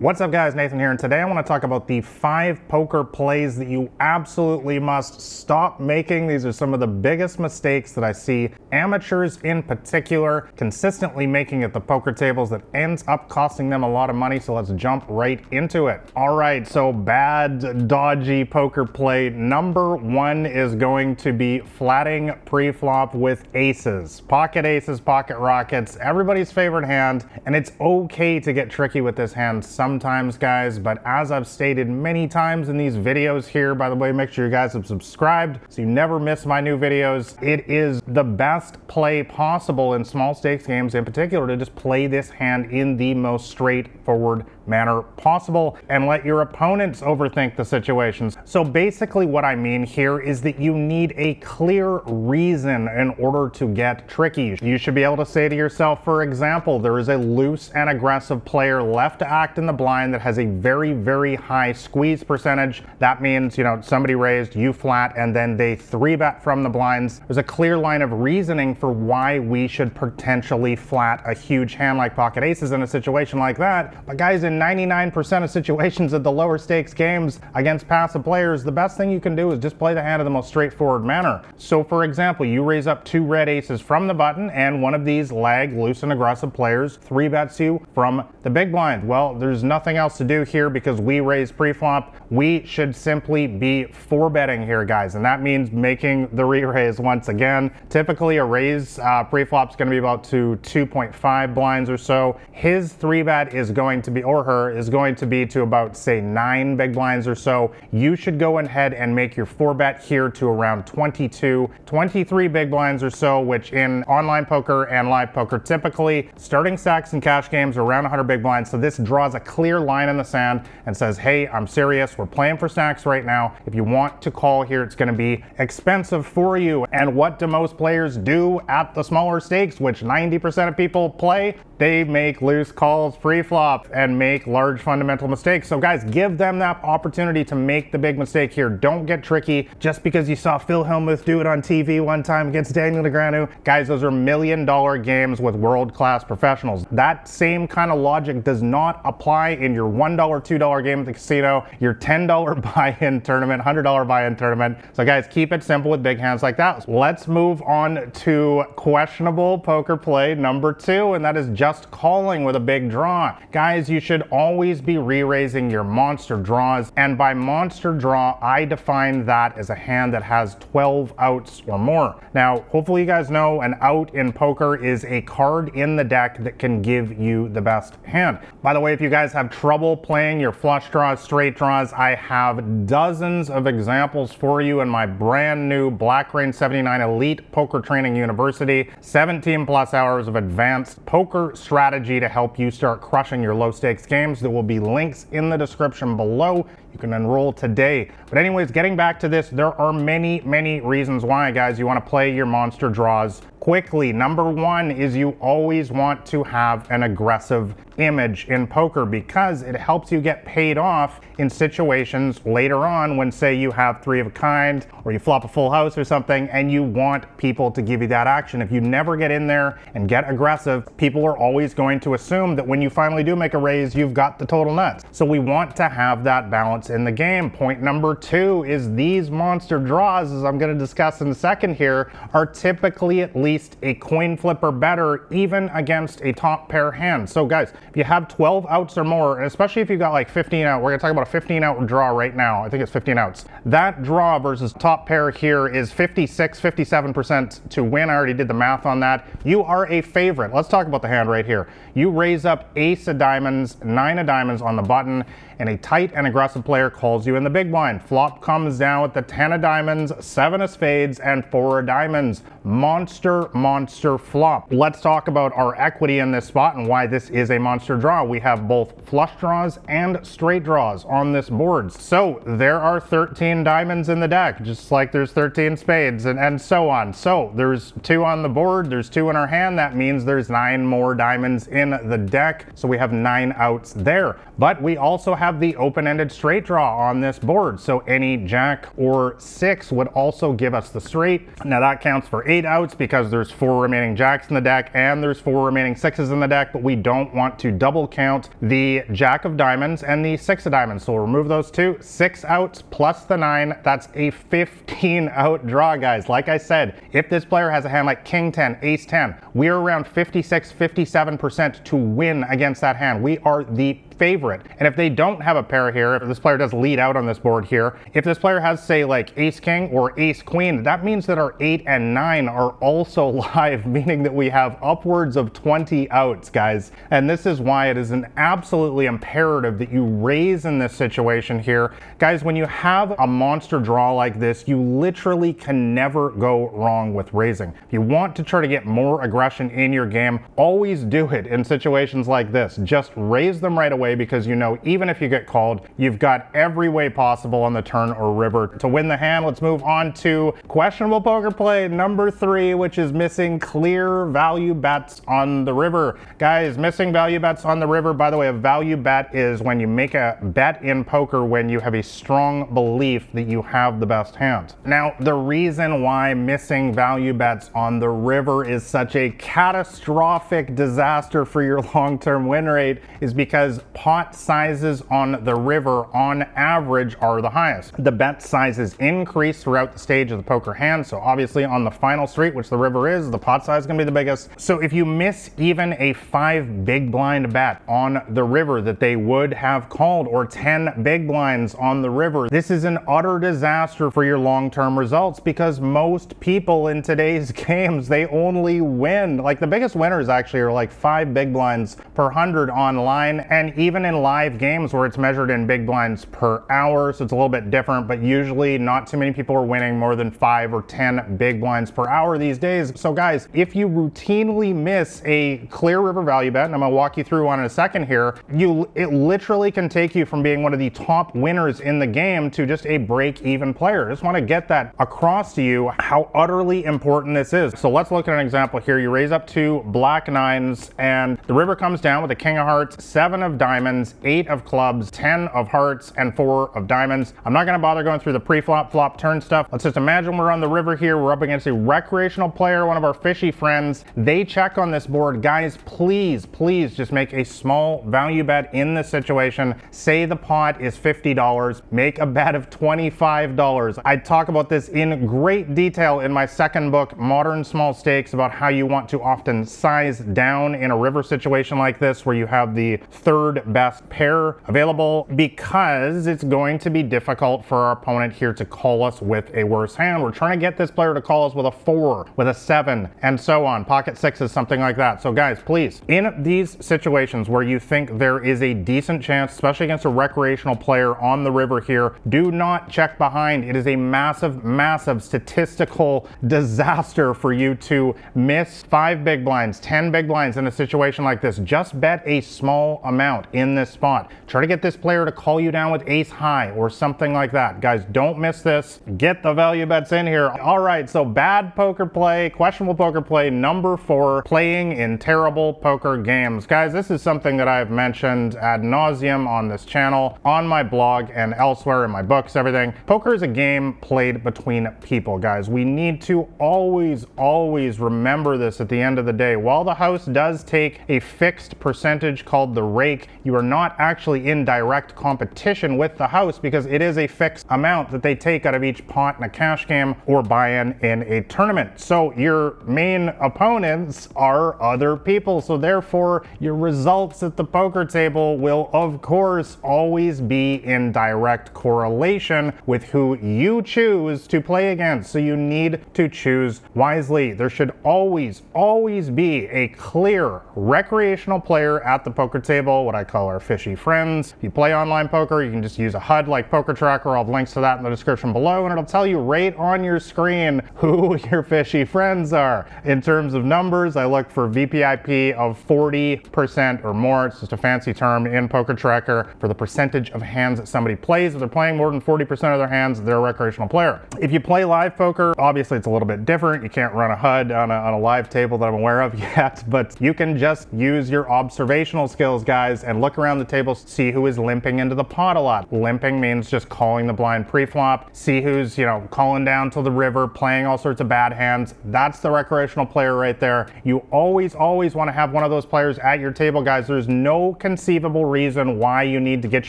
What's up guys, Nathan here, and today I want to talk about the five poker plays that you absolutely must stop making. These are some of the biggest mistakes that I see amateurs in particular consistently making at the poker tables that ends up costing them a lot of money, so let's jump right into it. All right, so bad, dodgy poker play number one is going to be flatting pre-flop with aces. Pocket aces, pocket rockets, everybody's favorite hand, and it's okay to get tricky with this hand sometimes, guys, but as I've stated many times in these videos here, by the way, make sure you guys have subscribed so you never miss my new videos. It is the best play possible in small stakes games in particular to just play this hand in the most straightforward manner possible and let your opponents overthink the situations. So basically what I mean here is that you need a clear reason in order to get tricky. You should be able to say to yourself, for example, there is a loose and aggressive player left to act in the blind that has a very, very high squeeze percentage. That means, you know, somebody raised, you flat, and then they three bet from the blinds. There's a clear line of reasoning for why we should potentially flat a huge hand like pocket aces in a situation like that. But guys, in 99% of situations at the lower stakes games against passive players, the best thing you can do is just play the hand in the most straightforward manner. So for example, you raise up two red aces from the button and one of these lag, loose and aggressive players three bets you from the big blind. Well, there's nothing else to do here because we raise pre-flop. We should simply be four betting here, guys, and that means making the re-raise once again. Typically a raise uh, pre-flop is going to be about to 2.5 blinds or so. His three bet is going to be, or her is going to be to about say nine big blinds or so. You should go ahead and make your four bet here to around 22, 23 big blinds or so, which in online poker and live poker typically starting stacks and cash games are around 100 big blinds. So this draws a clear line in the sand and says, hey, I'm serious. We're playing for stacks right now. If you want to call here, it's going to be expensive for you. And what do most players do at the smaller stakes, which 90% of people play? They make loose calls pre-flop and make large fundamental mistakes. So guys, give them that opportunity to make the big mistake here. Don't get tricky just because you saw Phil Hellmuth do it on TV one time against Daniel Negreanu. Guys, those are million dollar games with world-class professionals. That same kind of logic does not apply in your $1, $2 game at the casino, your $10 buy-in tournament, $100 buy-in tournament. So guys, keep it simple with big hands like that. Let's move on to questionable poker play number two, and that is just just calling with a big draw. Guys, you should always be re-raising your monster draws. And by monster draw, I define that as a hand that has 12 outs or more. Now, hopefully you guys know an out in poker is a card in the deck that can give you the best hand. By the way, if you guys have trouble playing your flush draws, straight draws, I have dozens of examples for you in my brand new Black Rain 79 Elite Poker Training University. 17 plus hours of advanced poker strategy to help you start crushing your low stakes games. There will be links in the description below. You can enroll today. But anyways, getting back to this, there are many, many reasons why, guys, you want to play your monster draws quickly. Number one is you always want to have an aggressive image in poker because it helps you get paid off in situations later on when say you have three of a kind or you flop a full house or something and you want people to give you that action. If you never get in there and get aggressive, people are always going to assume that when you finally do make a raise, you've got the total nuts. So we want to have that balance in the game. Point number two is these monster draws, as I'm going to discuss in a second here, are typically at least a coin flip or better, even against a top pair hand. So guys, if you have 12 outs or more, and especially if you've got like 15 out, we're going to talk about a 15 out draw right now. I think it's 15 outs. That draw versus top pair here is 56, 57% to win. I already did the math on that. You are a favorite. Let's talk about the hand right here. You raise up ace of diamonds, nine of diamonds on the button, and a tight and aggressive player calls you in the big blind. Flop comes down with the 10 of diamonds, 7 of spades, and 4 of diamonds. Monster, monster flop. Let's talk about our equity in this spot and why this is a monster draw. We have both flush draws and straight draws on this board. So there are 13 diamonds in the deck, just like there's 13 spades and, and so on. So there's two on the board, there's two in our hand. That means there's nine more diamonds in the deck. So we have nine outs there. But we also have have the open-ended straight draw on this board. So any jack or six would also give us the straight. Now that counts for eight outs because there's four remaining jacks in the deck and there's four remaining sixes in the deck, but we don't want to double count the jack of diamonds and the six of diamonds. So we'll remove those two. Six outs plus the nine, that's a 15 out draw, guys. Like I said, if this player has a hand like king 10, ace 10, we're around 56, 57% to win against that hand. We are the favorite. And if they don't have a pair here, if this player does lead out on this board here, if this player has, say, like ace king or ace queen, that means that our eight and nine are also live, meaning that we have upwards of 20 outs, guys. And this is why it is an absolutely imperative that you raise in this situation here. Guys, when you have a monster draw like this, you literally can never go wrong with raising. If you want to try to get more aggression in your game, always do it in situations like this. Just raise them right away because you know even if you get called, you've got every way possible on the turn or river to win the hand. Let's move on to questionable poker play number three, which is missing clear value bets on the river. Guys, missing value bets on the river. By the way, a value bet is when you make a bet in poker when you have a strong belief that you have the best hand. Now, the reason why missing value bets on the river is such a catastrophic disaster for your long term win rate is because pot sizes on the river on average are the highest. The bet sizes increase throughout the stage of the poker hand. So obviously on the final street, which the river is, the pot size is gonna be the biggest. So if you miss even a five big blind bet on the river that they would have called or 10 big blinds on the river, this is an utter disaster for your long-term results because most people in today's games, they only win. Like the biggest winners actually are like five big blinds per hundred online. And even even in live games where it's measured in big blinds per hour, so it's a little bit different, but usually not too many people are winning more than five or 10 big blinds per hour these days. So guys, if you routinely miss a clear river value bet, and I'm gonna walk you through one in a second here, you it literally can take you from being one of the top winners in the game to just a break even player. I just wanna get that across to you how utterly important this is. So let's look at an example here. You raise up to black nines and the river comes down with a king of hearts, seven of diamonds, diamonds, eight of clubs, 10 of hearts, and four of diamonds. I'm not gonna bother going through the pre-flop, flop, turn stuff. Let's just imagine we're on the river here. We're up against a recreational player, one of our fishy friends. They check on this board. Guys, please, please just make a small value bet in this situation. Say the pot is $50. Make a bet of $25. I talk about this in great detail in my second book, Modern Small Stakes, about how you want to often size down in a river situation like this where you have the third best pair available because it's going to be difficult for our opponent here to call us with a worse hand. We're trying to get this player to call us with a four, with a seven, and so on. Pocket sixes, something like that. So guys, please, in these situations where you think there is a decent chance, especially against a recreational player on the river here, do not check behind. It is a massive, massive statistical disaster for you to miss five big blinds, 10 big blinds in a situation like this. Just bet a small amount in this spot. Try to get this player to call you down with ace high or something like that. Guys, don't miss this. Get the value bets in here. All right, so bad poker play, questionable poker play, number four, playing in terrible poker games. Guys, this is something that I've mentioned ad nauseum on this channel, on my blog, and elsewhere in my books, everything. Poker is a game played between people, guys. We need to always, always remember this at the end of the day. While the house does take a fixed percentage called the rake, you are not actually in direct competition with the house because it is a fixed amount that they take out of each pot in a cash game or buy-in in a tournament. So your main opponents are other people. So therefore, your results at the poker table will of course always be in direct correlation with who you choose to play against. So you need to choose wisely. There should always, always be a clear recreational player at the poker table, what I call our fishy friends. If you play online poker, you can just use a HUD like Poker Tracker. I'll have links to that in the description below, and it'll tell you right on your screen who your fishy friends are. In terms of numbers, I look for VPIP of 40% or more. It's just a fancy term in Poker Tracker for the percentage of hands that somebody plays. If they're playing more than 40% of their hands, they're a recreational player. If you play live poker, obviously it's a little bit different. You can't run a HUD on a, on a live table that I'm aware of yet, but you can just use your observational skills, guys, and look around the table, see who is limping into the pot a lot. Limping means just calling the blind pre-flop, see who's, you know, calling down to the river, playing all sorts of bad hands. That's the recreational player right there. You always, always want to have one of those players at your table, guys. There's no conceivable reason why you need to get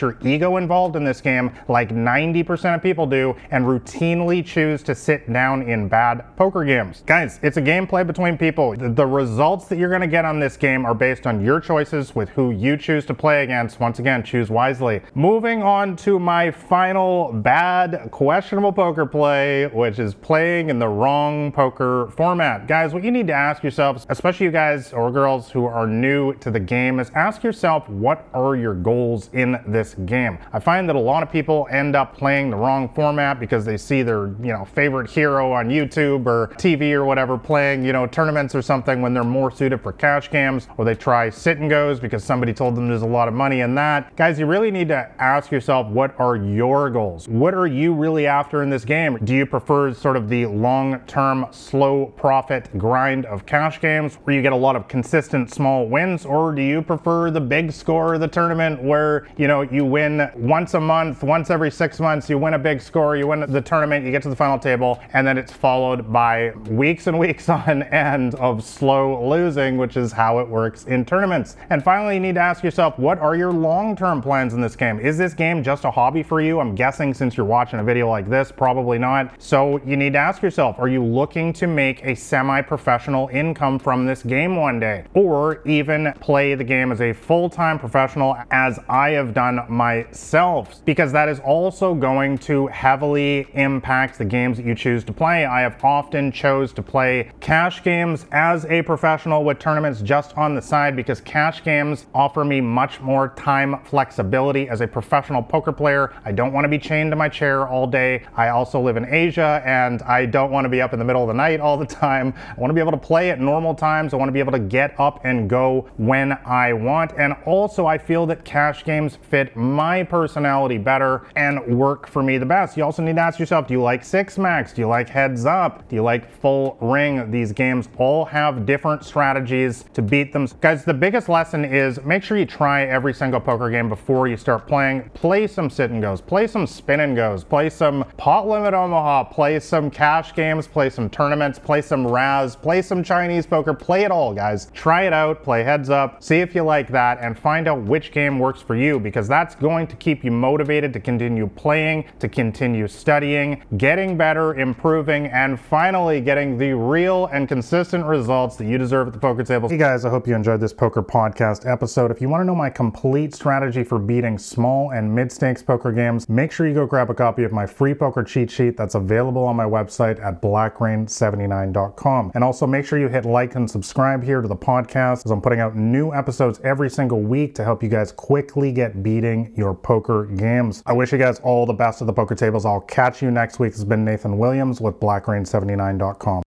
your ego involved in this game like 90% of people do and routinely choose to sit down in bad poker games. Guys, it's a gameplay between people. The results that you're going to get on this game are based on your choices with who you choose to play against. Once again, choose wisely. Moving on to my final bad, questionable poker play, which is playing in the wrong poker format. Guys, what you need to ask yourselves, especially you guys or girls who are new to the game, is ask yourself what are your goals in this game? I find that a lot of people end up playing the wrong format because they see their, you know, favorite hero on YouTube or TV or whatever playing, you know, tournaments or something when they're more suited for cash games, or they try sit and goes because somebody told them there's a lot of money in that. Guys, you really need to ask yourself what are your goals? What are you really after in this game? Do you prefer sort of the long-term slow profit grind of cash games where you get a lot of consistent small wins, or do you prefer the big score of the tournament where, you know, you win once a month, once every six months, you win a big score, you win the tournament, you get to the final table, and then it's followed by weeks and weeks on end of slow losing, which is how it works in tournaments. And finally, you need to ask yourself, what are your long-term plans in this game? Is this game just a hobby for you? I'm guessing since you're watching a video like this, probably not. So you need to ask yourself, are you looking to make a semi-professional income from this game one day? Or even play the game as a full-time professional as I have done myself? Because that is also going to heavily impact the games that you choose to play. I have often chose to play cash games as a professional with tournaments just on the side because cash games offer me much more time flexibility as a professional poker player. I don't want to be chained to my chair all day. I also live in Asia and I don't want to be up in the middle of the night all the time. I want to be able to play at normal times. I want to be able to get up and go when I want. And also, I feel that cash games fit my personality better and work for me the best. You also need to ask yourself do you like six max? Do you like heads up? Do you like full ring? These games all have different strategies to beat them. Guys, the biggest lesson is make sure you try every single poker game before you start playing. Play some sit and goes, play some spin and goes, play some pot limit Omaha, play some cash games, play some tournaments, play some Razz, play some Chinese poker, play it all, guys. Try it out, play heads up, see if you like that, and find out which game works for you because that's going to keep you motivated to continue playing, to continue studying, getting better, improving, and finally getting the real and consistent results that you deserve at the poker table. Hey guys, I hope you enjoyed this poker podcast episode. If you want to know my complete strategy for beating small and mid stakes poker games, make sure you go grab a copy of my free poker cheat sheet that's available on my website at blackrain79.com. And also make sure you hit like and subscribe here to the podcast as I'm putting out new episodes every single week to help you guys quickly get beating your poker games. I wish you guys all the best at the poker tables. I'll catch you next week. This has been Nathan Williams with blackrain79.com.